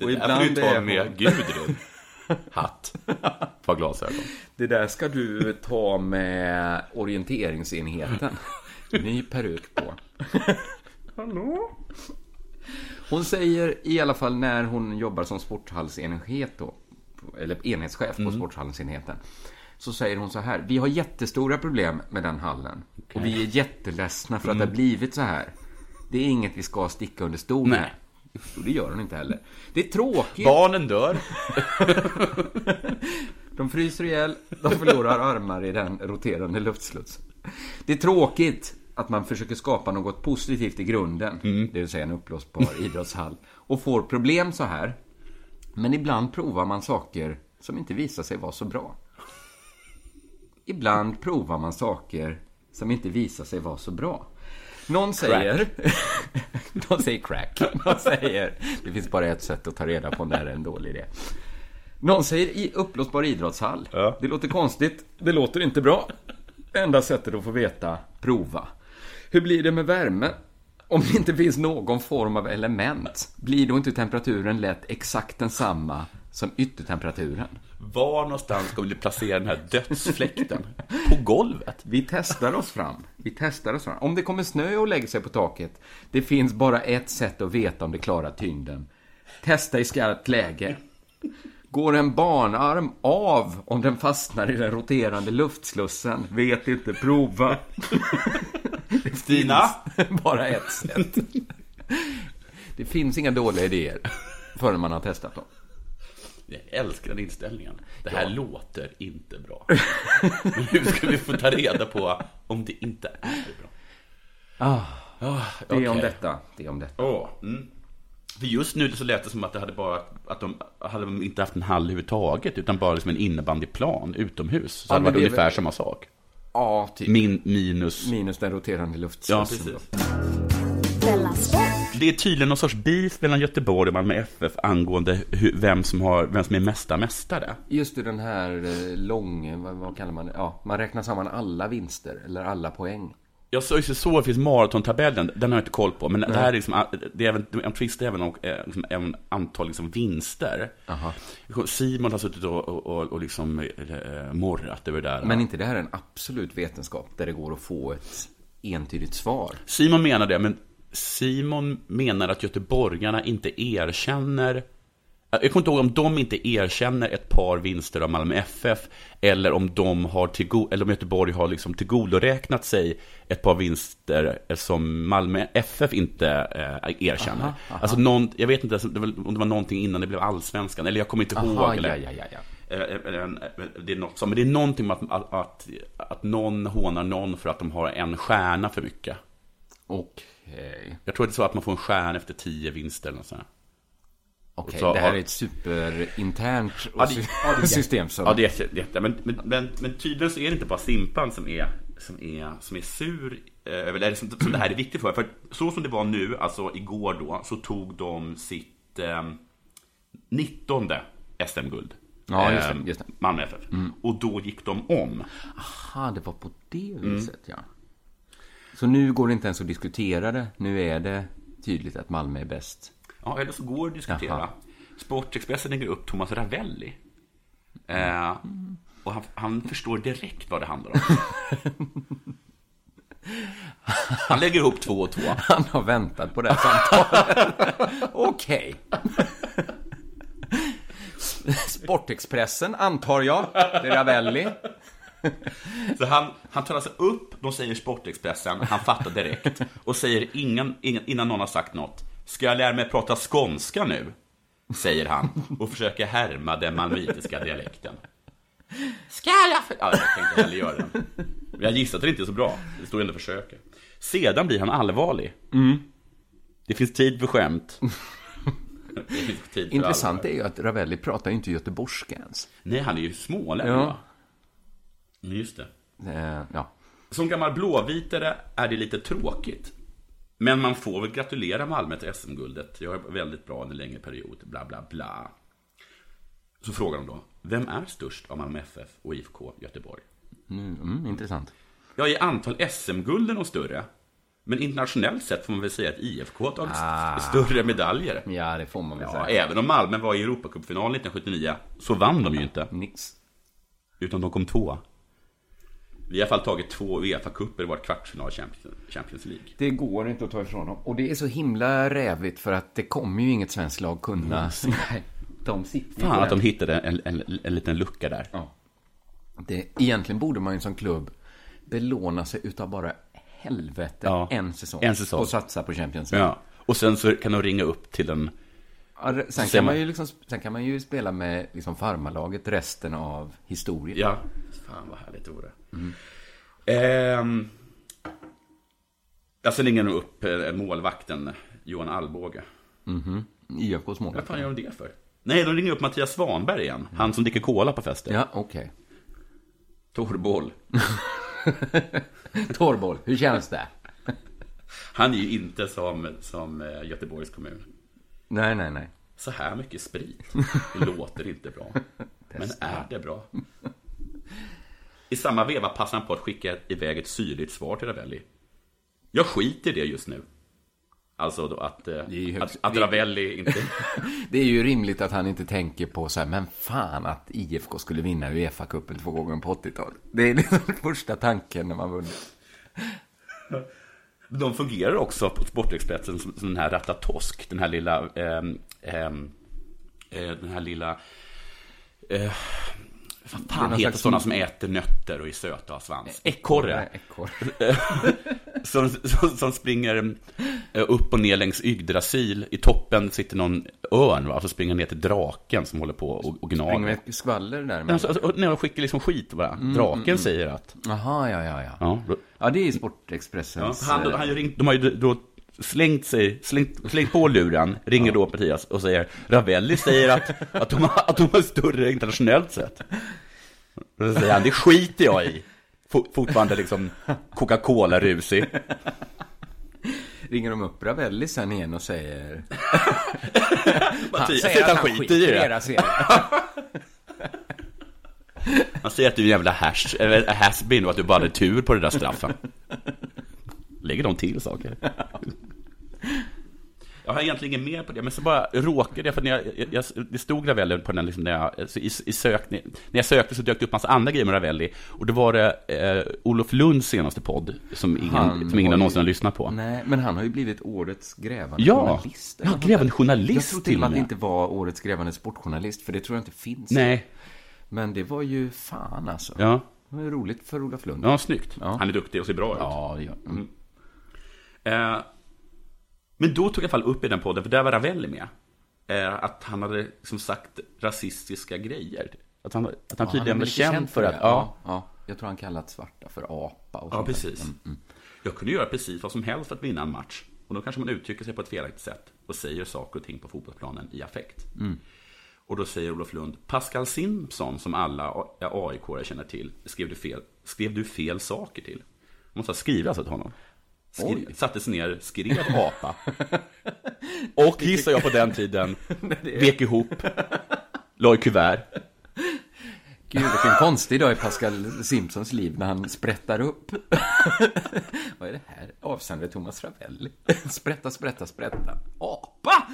I: Och
K: Det där får du
I: ibland
K: ta
I: är
K: med
I: hon-
K: Gudrun. Hatt. Par glasögon.
I: Det där ska du ta med orienteringsenheten. Ny peruk på. Hallå? Hon säger i alla fall när hon jobbar som sporthallsenhet då, eller enhetschef på
K: Mm.
I: sporthallsenheten, så säger hon så här. Vi har jättestora problem med den hallen. Och vi är jätteledsna för att det
K: Mm.
I: har blivit så här. Det är inget vi ska sticka under stol med.
K: Nej.
I: Och det gör hon inte heller. Det är tråkigt.
K: Barnen dör. [LAUGHS]
I: De fryser ihjäl, de förlorar armar i den roterande luftsluts. Det är tråkigt att man försöker skapa något positivt i grunden, det vill säga en uppblåsbar [LAUGHS] idrottshall, och får problem så här. Men ibland provar man saker som inte visar sig vara så bra. Ibland provar man saker som inte visar sig vara så bra. Någon säger... [LAUGHS] Någon säger crack. [LAUGHS] Någon säger... Det finns bara ett sätt att ta reda på om det här är en dålig idé. Någon säger i uppblåsbar idrottshall. Det låter konstigt. Det låter inte bra. Enda sättet att få veta, prova. Hur blir det med värme? Om det inte finns någon form av element, blir då inte temperaturen lätt exakt densamma som yttertemperaturen?
K: Var någonstans ska vi placera den här dödsfläkten? På golvet?
I: Vi testar oss fram. Vi testar oss fram. Om det kommer snö och lägger sig på taket, det finns bara ett sätt att veta om det klarar tyngden. Testa i skarpt läge. Går en barnarm av om den fastnar i den roterande luftslussen? Vet inte, prova. [LAUGHS] Det
K: Stina? [LAUGHS]
I: bara ett sätt. Det finns inga dåliga idéer förrän man har testat dem.
K: Jag älskar den inställningen. Det här
I: Ja.
K: låter inte bra. Men hur ska vi få ta reda på om det inte är bra?
I: Ah,
K: Ah,
I: det är om
K: okej.
I: detta. Det är om detta.
K: Åh, mm. För just nu så lät det som att det hade bara att de hade inte haft en hall överhuvudtaget utan bara liksom en innebandyplan utomhus. Så
I: Ja,
K: hade det varit ungefär
I: väl-
K: samma sak.
I: Ja, typ.
K: Min, minus...
I: Minus den roterande luftslussen.
K: Ja, precis. Det är tydligen någon sorts beef mellan Göteborg och Malmö FF angående hur, vem, som har, vem som är mesta mästare.
I: Just det, den här eh, lång, vad, vad kallar man det? Ja, man räknar samman alla vinster, eller alla poäng.
K: Jag såg ju så det finns maratontabellen, den har jag inte koll på. Men det här är liksom, det är även, en twist är även, och, eh, liksom, även antal liksom vinster.
I: Aha.
K: Simon har suttit och, och, och, och liksom eh, morrat över det där.
I: Men inte det här är en absolut vetenskap där det går att få ett entydigt svar.
K: Simon menar det, men Simon menar att göteborgarna inte erkänner jag kommer inte ihåg om de inte erkänner ett par vinster av Malmö FF eller om, de har tillgo- eller om Göteborg har liksom tillgodoräknat sig ett par vinster som Malmö FF inte eh, erkänner.
I: Aha, aha.
K: Alltså någon, jag vet inte det var- om det var någonting innan det blev allsvenskan, eller jag kommer inte
I: Aha,
K: ihåg. Eller,
I: ja, ja, ja.
K: Eh, eh, eh, Det är något som, men det är någonting med att, att, att, någon hånar någon för att de har en stjärna för mycket.
I: Okej.
K: Jag tror att det är så att man får en stjärna efter tio vinster eller något sånt.
I: Okej,
K: så
I: det här
K: har-
I: är ett superinternt
K: Ja, det, ja, det, [LAUGHS]
I: system som...
K: Ja, det är jätte-. Men, men, men, men tydligen så är det inte bara Simpan som är, som är, som är sur eh, över eller som, som det här är viktigt för. För så som det var nu, alltså igår då, så tog de sitt eh, 19 SM-guld.
I: Ja, just det,
K: Eh,
I: just det.
K: Malmö FF. Och då gick de om.
I: Aha, det var på det
K: Mm.
I: viset, ja. Så nu går det inte ens att diskutera det. Nu är det tydligt att Malmö är bäst.
K: Ja, eller så går det att diskutera.
I: Jaha.
K: Sportexpressen lägger upp Thomas Ravelli. Eh, och han, han förstår direkt vad det handlar om. [LAUGHS] Han lägger ihop två och två.
I: Han har väntat på det här samtalet. [LAUGHS] Okej. Sportexpressen, antar jag. Det är Ravelli.
K: Så han, han tar alltså upp, de säger Sportexpressen, han fattar direkt och säger ingen, ingen, innan någon har sagt något. Ska jag lära mig prata skånska nu? Säger han och försöker härma den malmöitiska dialekten. Ska jag? För... Ja, jag tänkte hellre göra den. Men jag gissar att det inte är så bra. Det står ändå försöker. Sedan blir han allvarlig.
I: Mm.
K: Det finns tid för skämt. [LAUGHS] Tid för
I: Intressant
K: allvar.
I: är ju att Ravelli pratar ju inte göteborgska ens.
K: Nej, han är ju smålänning
I: Ja.
K: Men Just det.
I: Eh, ja.
K: Som gammal blåvitare är det lite tråkigt. Men man får väl gratulera Malmö till SM-guldet. Jag är väldigt bra en längre period, bla bla bla. Så frågar de då, vem är störst av Malmö FF och IFK Göteborg?
I: Mm, mm, intressant.
K: Ja, i antal SM-guld är nog större. Men internationellt sett får man väl säga att IFK har tagit
I: Ah.
K: större medaljer.
I: Ja, det får man väl
K: Ja,
I: säga.
K: även om Malmö var i Europacupfinalen 1979 så vann de ju inte.
I: Nix.
K: Utan de kom tvåa. Vi har i alla fall tagit två Uefa-cuper i vårt kvartsfinal Champions, League.
I: Det går inte att ta ifrån dem. Och det är så himla rävigt för att det kommer ju inget svenskt lag kunna. [LAUGHS] Nej, de sitter
K: Fan att de hittade en, en, en liten lucka där.
I: Ja. Det, egentligen borde man ju som klubb belåna sig utav bara helvete
K: Ja.
I: en säsong.
K: En säsong.
I: Och satsa på Champions League.
K: Ja. Och sen så kan de ringa upp till en...
I: Ja, sen, kan
K: man-
I: ju liksom, sen kan man ju spela med liksom farmarlaget resten av historien.
K: Ja. Fan vad härligt det vore. Ehm, jag sen ringer de upp eh, målvakten Johan Alvbåge.
I: Mhm. IFKs
K: Vad
I: målvakt.
K: fan gör de det för? Nej, de ringer upp Mattias Svanberg igen. Han som dricker cola på fester.
I: Ja, okej.
K: Torboll. [LAUGHS]
I: Torboll, hur känns det?
K: Han är ju inte som, som eh, Göteborgs kommun.
I: Nej, nej, nej.
K: Så här mycket sprit. Det [LAUGHS] låter inte bra. Men är det bra? I samma veva passar han på att skicka iväg ett syrligt svar till Ravelli. Jag skiter i det just nu. Alltså då att, eh,
I: högst-
K: att, att
I: det-
K: Ravelli inte... [LAUGHS]
I: Det är ju rimligt att han inte tänker på så här, men fan att IFK skulle vinna Uefa-cupen två gånger på 80-talet. Det är liksom [LAUGHS] första tanken när man vunnit.
K: De fungerar också på Sportexpressen som, som den här Ratatosk, den här lilla, Eh, eh, den här lilla, eh, vad fan heter
I: slags-
K: sådana som äter nötter och är söta och har svans? Ekorre.
I: Ekorre. [LAUGHS]
K: som, som, som springer eh, upp och ner längs Yggdrasil. I toppen sitter någon örn, va? Så springer ner till draken som håller på och, och
I: Springer
K: gnager.
I: med ett skvaller där.
K: Alltså, alltså, och- nej, de skickar liksom skit bara.
I: Mm,
K: Draken
I: mm, mm.
K: säger att...
I: Jaha, ja, ja, ja.
K: Ja, då-
I: Ja, det är
K: Ja,
I: Sportexpressens...
K: han,
I: eh,
K: han har ju ringt, de har ju då slängt, sig, slängt, slängt på luren, ringer då Mattias och säger Ravelli säger att, att, de, har, att de är större internationellt sett. Och så säger han, det skiter jag i. Fo- Fortfarande liksom Coca-Cola-rusig.
I: Ringer de upp Ravelli sen igen och säger... [LAUGHS]
K: Mattias säger att han skiter i det. [LAUGHS] Han säger att du är en jävla hash, eller has-been och att du bara hade tur på det där straffen. Lägger de till saker? Jag har egentligen inget mer på det, men så bara råkade jag, för när jag, jag, det stod Ravelli på den, liksom, när, jag, så i, i sök, när jag sökte så dök det upp massa andra grejer med Ravelli, och då var det eh, Olof Lunds senaste podd, som ingen,
I: Han
K: som ingen
I: har
K: någonsin har lyssnat på.
I: Nej, men han har ju blivit årets grävande
K: Ja.
I: journalist.
K: Ja, grävande journalist
I: Jag tror till och med att det inte var årets grävande sportjournalist, för det tror jag inte finns.
K: Nej.
I: Men det var ju fan alltså.
K: Ja.
I: Det var ju roligt för Olof Lund.
K: Ja, snyggt.
I: Ja.
K: Han är duktig och ser bra ut.
I: Ja, det gör
K: mm. eh, Men då tog jag i alla fall upp i den podden, för där var Ravelli med. Eh, att han hade liksom sagt rasistiska grejer. Att han, att han
I: Ja,
K: tydligen var känd för att...
I: det.
K: Ja,
I: Ja, ja. Jag tror han kallat svarta för apa och
K: ja,
I: sånt
K: precis.
I: Mm, mm.
K: Jag kunde göra precis vad som helst för att vinna en match. Och då kanske man uttrycker sig på ett felaktigt sätt och säger saker och ting på fotbollsplanen i affekt.
I: Mm.
K: Och då säger Olof Lund, Pascal Simpson som alla aik känner till, skrev du fel, skrev du fel saker till? Man måste ha skrivit alltså till honom. Skri,
I: Oj.
K: satte sig ner, skrev [LAUGHS] apa. och gissar jag på den tiden, [LAUGHS] vek ihop, la i kuvert.
I: Gud, vilken konstig dag i Pascal Simpsons liv när han sprättar upp. [LAUGHS] Vad är det här? Avsändare Thomas Ravelli. Sprätta, sprätta, sprätta. Apa!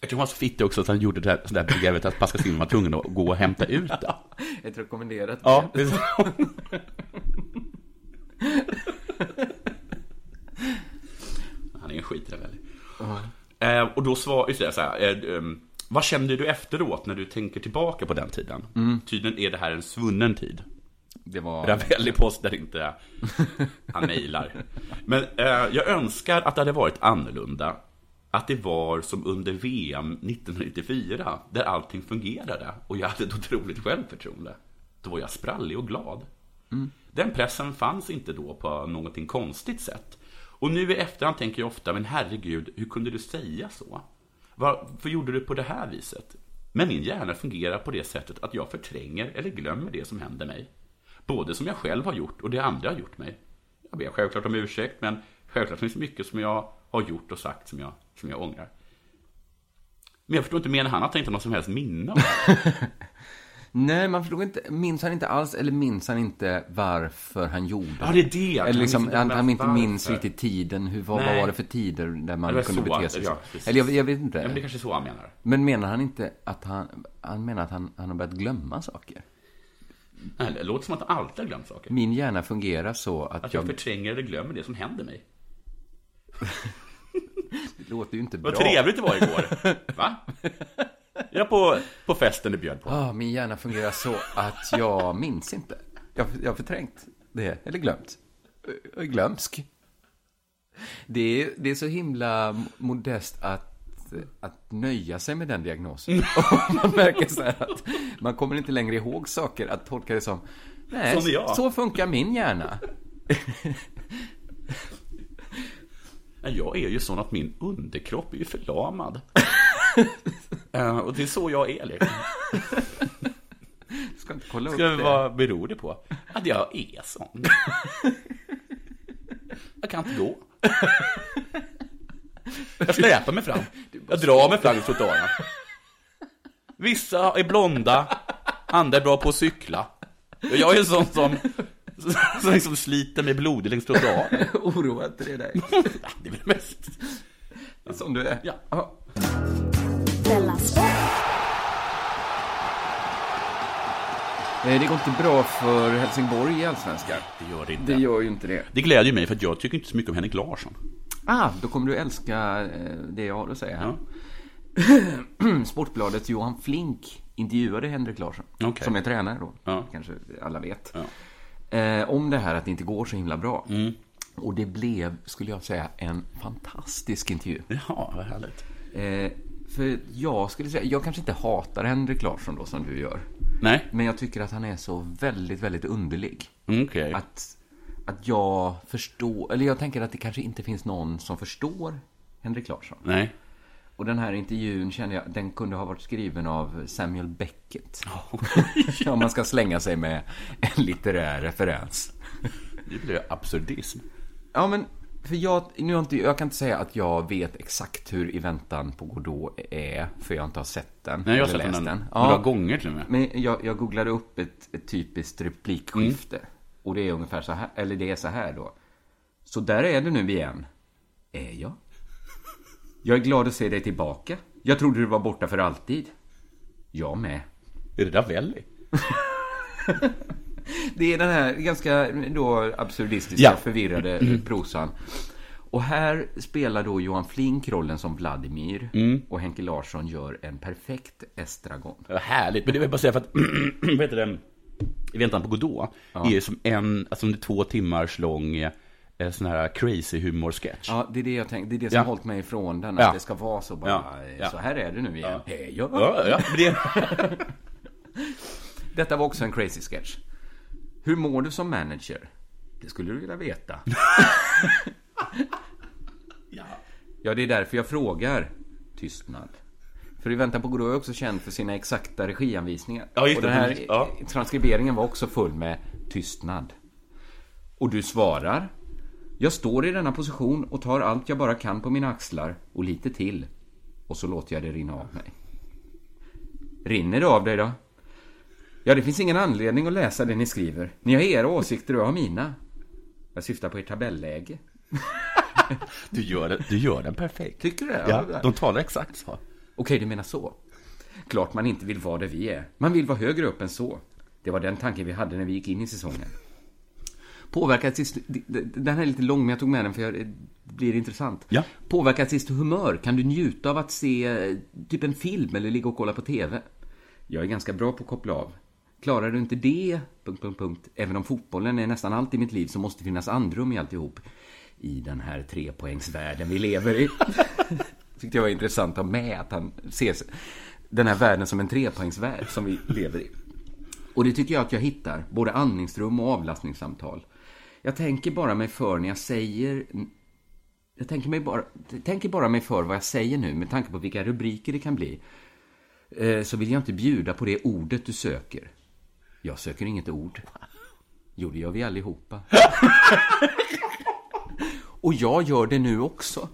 K: Jag tror han var så fittig också att han gjorde det här, så där brevet att Pascal Simpson var tvungen att gå och hämta ut det.
I: Ett rekommenderat
K: Ja,
I: brev.
K: Han är en skit Ravelli. Eh, och då svarade jag så här, eh, ehm, vad kände du efteråt när du tänker tillbaka på den tiden?
I: Mm.
K: Tydligen är det här en svunnen tid.
I: Det var...
K: Ravelli postar inte, han mejlar. Men eh, jag önskar att det hade varit annorlunda. Att det var som under VM 1994, där allting fungerade och jag hade ett otroligt självförtroende. Då var jag sprallig och glad.
I: Mm.
K: Den pressen fanns inte då på någonting konstigt sätt. Och nu i efterhand tänker jag ofta, men herregud, hur kunde du säga så? Varför gjorde du på det här viset? Men min hjärna fungerar på det sättet att jag förtränger eller glömmer det som händer mig. Både som jag själv har gjort och det andra har gjort mig. Jag ber självklart om ursäkt, men självklart finns det mycket som jag har gjort och sagt som jag, som jag ångrar. Men jag förstår inte, menar han att han inte har något som helst minne av det? [LAUGHS]
I: Nej, man förstod inte, minns han inte alls, eller minns han inte varför han gjorde
K: Ja, det är det.
I: Eller liksom, han, han inte minns riktigt tiden, hur, vad, vad var det för tider där man kunde
K: så,
I: bete sig
K: ja,
I: så? Eller jag, jag vet inte.
K: Ja, men det är kanske är så han menar.
I: Men menar han inte att han, han menar att han, han har börjat glömma saker?
K: Nej, Det låter som att han alltid har glömt saker.
I: Min hjärna fungerar så att,
K: Att jag förtränger eller glömmer det som händer mig.
I: Det låter ju inte bra.
K: Vad trevligt det var igår. [LAUGHS] Va? Jag på, på festen du bjöd på.
I: Ah, min hjärna fungerar så att jag minns inte. Jag, jag har förträngt det, eller glömt. Jag är glömsk. Det är, det är så himla modest att, att nöja sig med den diagnosen. [LAUGHS] [LAUGHS] Och man märker så att man kommer inte längre ihåg saker, att tolka det som Nej, så funkar min hjärna.
K: Jag är ju sån att min underkropp är ju förlamad. [LAUGHS] Eh, och det är så jag är liksom.
I: Ska inte kolla upp
K: Ska
I: det.
K: vad beror det på? Att jag är sån. Jag kan inte gå. Jag släpar mig fram. Jag drar mig fram i trottoaren. Vissa är blonda, andra är bra på att cykla. Jag är en sån som, [LAUGHS] som liksom sliter med blodig längs trottoaren. [LAUGHS]
I: Oroa inte det dig. [LAUGHS]
K: Det är väl mest.
I: Som du är.
K: Ja.
I: Eh, Det går inte bra för Helsingborg i Allsvenskan.
K: Det gör det inte.
I: Det gör ju inte det.
K: Det glädjer mig för att jag tycker inte så mycket om Henrik Larsson.
I: Ah, då kommer du älska eh, det jag har att säga här. [CLEARS THROAT] Sportbladets Johan Flink intervjuade Henrik Larsson,
K: Okej.
I: som är tränare då,
K: Ja.
I: kanske alla vet.
K: Ja.
I: Eh, om det här att det inte går så himla bra.
K: Mm.
I: Och det blev, skulle jag säga, en fantastisk intervju.
K: Ja, vad härligt.
I: Eh, för jag skulle säga, jag kanske inte hatar Henrik Larsson då som du gör.
K: Nej.
I: Men jag tycker att han är så väldigt, väldigt underlig.
K: Okej.
I: Att, att jag förstår, eller jag tänker att det kanske inte finns någon som förstår Henrik Larsson.
K: Nej.
I: Och den här intervjun kände jag, den kunde ha varit skriven av Samuel Beckett. [LAUGHS] Om man ska slänga sig med en litterär referens.
K: Det blir absurdism.
I: Ja, men för jag, nu har inte, jag kan inte säga att jag vet exakt hur I väntan på Godot är, för jag inte har sett den.
K: Nej, jag har sett
I: läst
K: den några gånger till och med.
I: Men jag, jag googlade upp ett, ett typiskt replikskifte. Och det är ungefär så här, eller det är så här då. Så där är du nu igen. Är jag? Jag är glad att se dig tillbaka. Jag trodde du var borta för alltid. Jag med.
K: Är det Ravelli? [LAUGHS]
I: Det är den här ganska då absurdistiska,
K: Ja.
I: förvirrade prosan. Och här spelar då Johan Flink rollen som Vladimir
K: Mm.
I: och Henke Larsson gör en perfekt estragon.
K: Vad härligt. Men det vill bara säga för att, [CLEARS THROAT] vad heter det, I väntan på Godot
I: Ja.
K: är som en, alltså en två timmars lång eh, sån här crazy humor-sketch.
I: Ja, det är det jag tänkte. Det är det som
K: Ja.
I: hållit mig ifrån den. Att
K: Ja.
I: det ska vara så bara.
K: Ja, ja.
I: Så här är det nu igen. Hej, ja.
K: Ja, ja, men det... [LAUGHS]
I: Detta var också en crazy sketch. Hur mår du som manager? Det skulle du vilja veta. [LAUGHS] ja, det är därför jag frågar. Tystnad. För I väntan på Godot är också känd för sina exakta regianvisningar.
K: Ja, just
I: och den här
K: Ja.
I: transkriberingen var också full med tystnad. Och du svarar. Jag står i denna position och tar allt jag bara kan på mina axlar och lite till. Och så låter jag det rinna av mig. Rinner det av dig då? Ja, det finns ingen anledning att läsa det ni skriver. Ni har era åsikter och jag har mina. Jag syftar på ert tabelläge. [LAUGHS]
K: Du gör, det, du gör den perfekt.
I: Tycker du det?
K: Ja, de talar exakt så.
I: Okej, du menar så. Klart man inte vill vara där vi är. Man vill vara högre upp än så. Det var den tanken vi hade när vi gick in i säsongen. Påverkat sitt... Den här är lite lång, men jag tog med den för jag, det blir intressant.
K: Ja.
I: Påverkat sitt humör? Kan du njuta av att se eh, typ en film eller ligga och kolla på TV? Jag är ganska bra på att koppla av. Klarar du inte det... Punkt, punkt, punkt. Även om fotbollen är nästan allt i mitt liv så måste det finnas andrum i alltihop. I den här trepoängsvärlden vi lever i. [LAUGHS] Tyckte jag var intressant att ha med att han ser den här världen som en trepoängsvärld som vi lever i. Och det tycker jag att jag hittar, både andningsrum och avlastningssamtal. Jag tänker bara mig för när jag säger... Jag tänker, mig bara, tänker bara mig för vad jag säger nu med tanke på vilka rubriker det kan bli. Eh, Så vill jag inte bjuda på det ordet du söker. Jag söker inget ord. Jo, det gör vi allihopa. [LAUGHS] Och jag gör det nu också.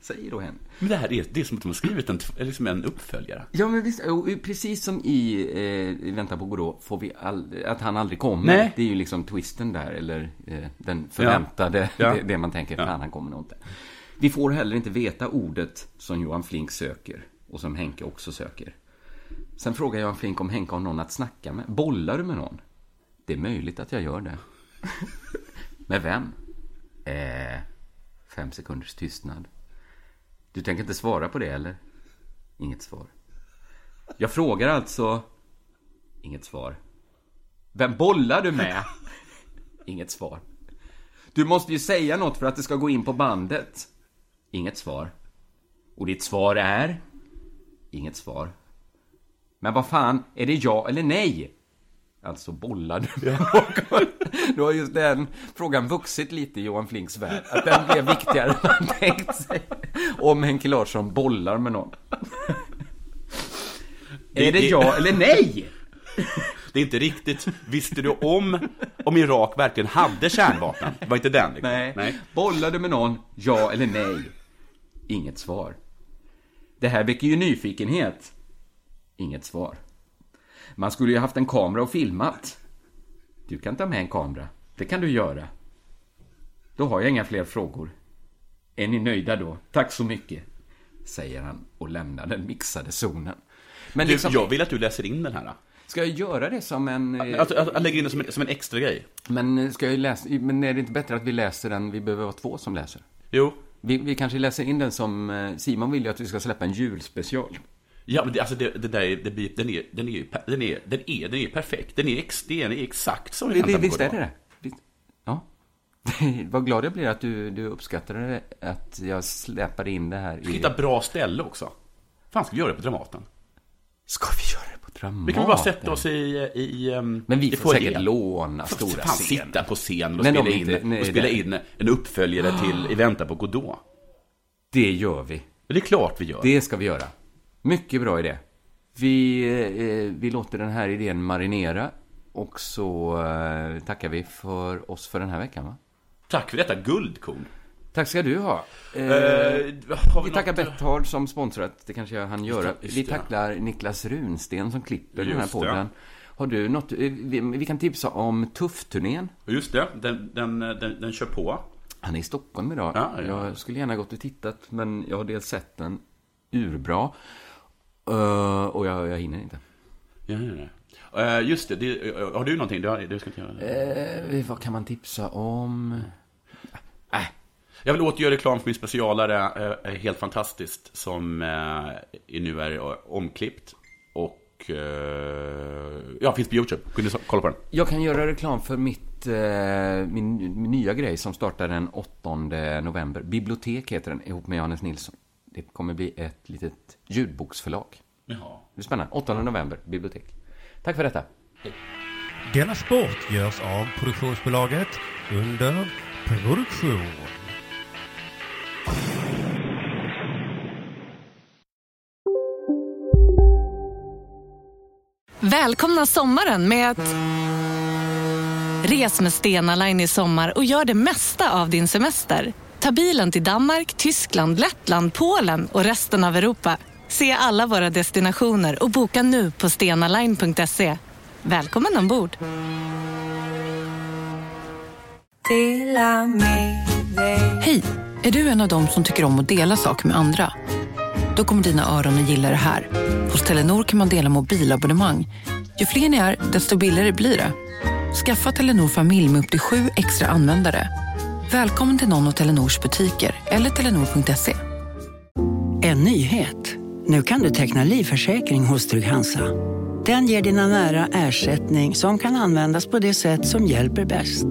I: Säger då Henry.
K: Men det här är, det är som att de har skrivit en, liksom en uppföljare.
I: Ja, men visst. Precis som i eh, Vänta på Godot får vi all, att han aldrig kommer.
K: Nej.
I: Det är ju liksom twisten där, eller eh, den förväntade,
K: Ja. [LAUGHS]
I: Det, det man tänker, fan han kommer nog inte. Vi får heller inte veta ordet som Johan Flink söker och som Henke också söker. Sen frågar Johan Flink om Henke har någon att snacka med. Bollar du med någon? Det är möjligt att jag gör det. [LAUGHS] med vem? Eh, fem sekunders tystnad. Du tänker inte svara på det, eller? Inget svar. Jag frågar alltså... Inget svar. Vem bollar du med? [LAUGHS] Inget svar. Du måste ju säga något för att det ska gå in på bandet. Inget svar. Och ditt svar är? Inget svar. Men vad fan, är det ja eller nej? Alltså bollar du någon? [LAUGHS] Då har just den frågan vuxit lite i Johan Flinks värld. Att den blev viktigare än han tänkt sig. Om Henke Larsson bollar med någon. Är det ja eller nej?
K: Det är inte riktigt, visste du om, om Irak verkligen hade kärnvapen? Var inte den? Liksom.
I: Nej. nej. Bollar du med någon, ja eller nej? Inget svar. Det här väcker ju nyfikenhet. Inget svar. Man skulle ju haft en kamera och filmat. Du kan ta med en kamera. Det kan du göra. Då har jag inga fler frågor. Är ni nöjda då? Tack så mycket. Säger han och lämnar den mixade zonen.
K: Men du, liksom, jag vill att du läser in den här.
I: Ska jag göra det som en...
K: Att, att, att lägga in det som en, som en extra grej.
I: Men, ska jag läsa, men är det inte bättre att vi läser den, vi behöver vara två som läser?
K: Jo.
I: Vi, vi kanske läser in den som, Simon vill ju att vi ska släppa en julspecial.
K: Ja, men det, alltså det, det där, det blir, den är, den är, den är, den är, den är perfekt. Den är, ex, den är exakt som
I: vi Visst, visst är det det? Visst. Ja. [LAUGHS] Vad glad jag blir att du, du uppskattade att jag släpade in det här
K: i... Hitta bra ställe också. Fan, ska vi göra det på Dramaten?
I: Ska vi göra det på Dramaten?
K: Vi kan bara sätta oss i... i um,
I: Men vi får säkert låna stora
K: fan,
I: scen.
K: sitta på scen och spela, in, inte, nej, och spela in en uppföljare till I väntan på Godot.
I: Det gör vi.
K: Det är klart vi gör.
I: Det ska vi göra. Mycket bra idé. Vi, eh, vi låter den här idén marinera och så eh, tackar vi för oss för den här veckan, va?
K: Tack för detta guldkorn.
I: Tack ska du ha. Eh,
K: vi,
I: vi tackar Betthard som sponsrat. Det kanske jag han göra. Vi tacklar Niklas Runsten som klipper just den här podden. Det. Har du något? Vi, vi kan tipsa om Tuff-turnén.
K: Just det, den, den, den, den kör på.
I: Han är i Stockholm idag.
K: Ja, ja.
I: Jag skulle gärna gått och tittat, men jag har dels sett den urbra. Uh, och jag, jag hinner inte.
K: Ja, ja, ja. Uh, just det, det, har du någonting? Du, du ska inte göra.
I: Uh, vad kan man tipsa om?
K: Äh. Jag vill åter göra reklam för min specialare, helt fantastiskt, som nu är omklippt. Och ja, finns på YouTube. Och kolla på den.
I: Jag kan göra reklam för mitt, min, min nya grej som startar den 8 november. Bibliotek heter den, ihop med Johannes Nilsson. Det kommer bli ett litet ljudboksförlag.
K: Jaha.
I: Det är spännande. 8 november, bibliotek. Tack för detta. Hej.
H: Denna sport görs av produktionsbolaget under produktion.
N: Välkomna sommaren med att... Res med Stena Line i sommar och gör det mesta av din semester. Ta bilen till Danmark, Tyskland, Lettland, Polen och resten av Europa. Se alla våra destinationer och boka nu på stenaline.se. Välkommen ombord!
P: Hej! Är du en av dem som tycker om att dela saker med andra? Då kommer dina öron att gilla det här. Hos Telenor kan man dela mobilabonnemang. Ju fler ni är, desto billigare blir det. Skaffa Telenor familj med upp till sju extra användare. Välkommen till någon av Telenors butiker eller telenor.se.
Q: En nyhet. Nu kan du teckna livförsäkring hos Trygg-Hansa. Den ger dina nära ersättning som kan användas på det sätt som hjälper bäst.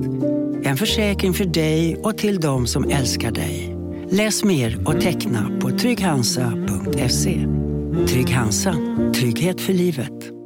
Q: En försäkring för dig och till de som älskar dig. Läs mer och teckna på trygghansa.se. Trygg Hansa. Trygghet för livet.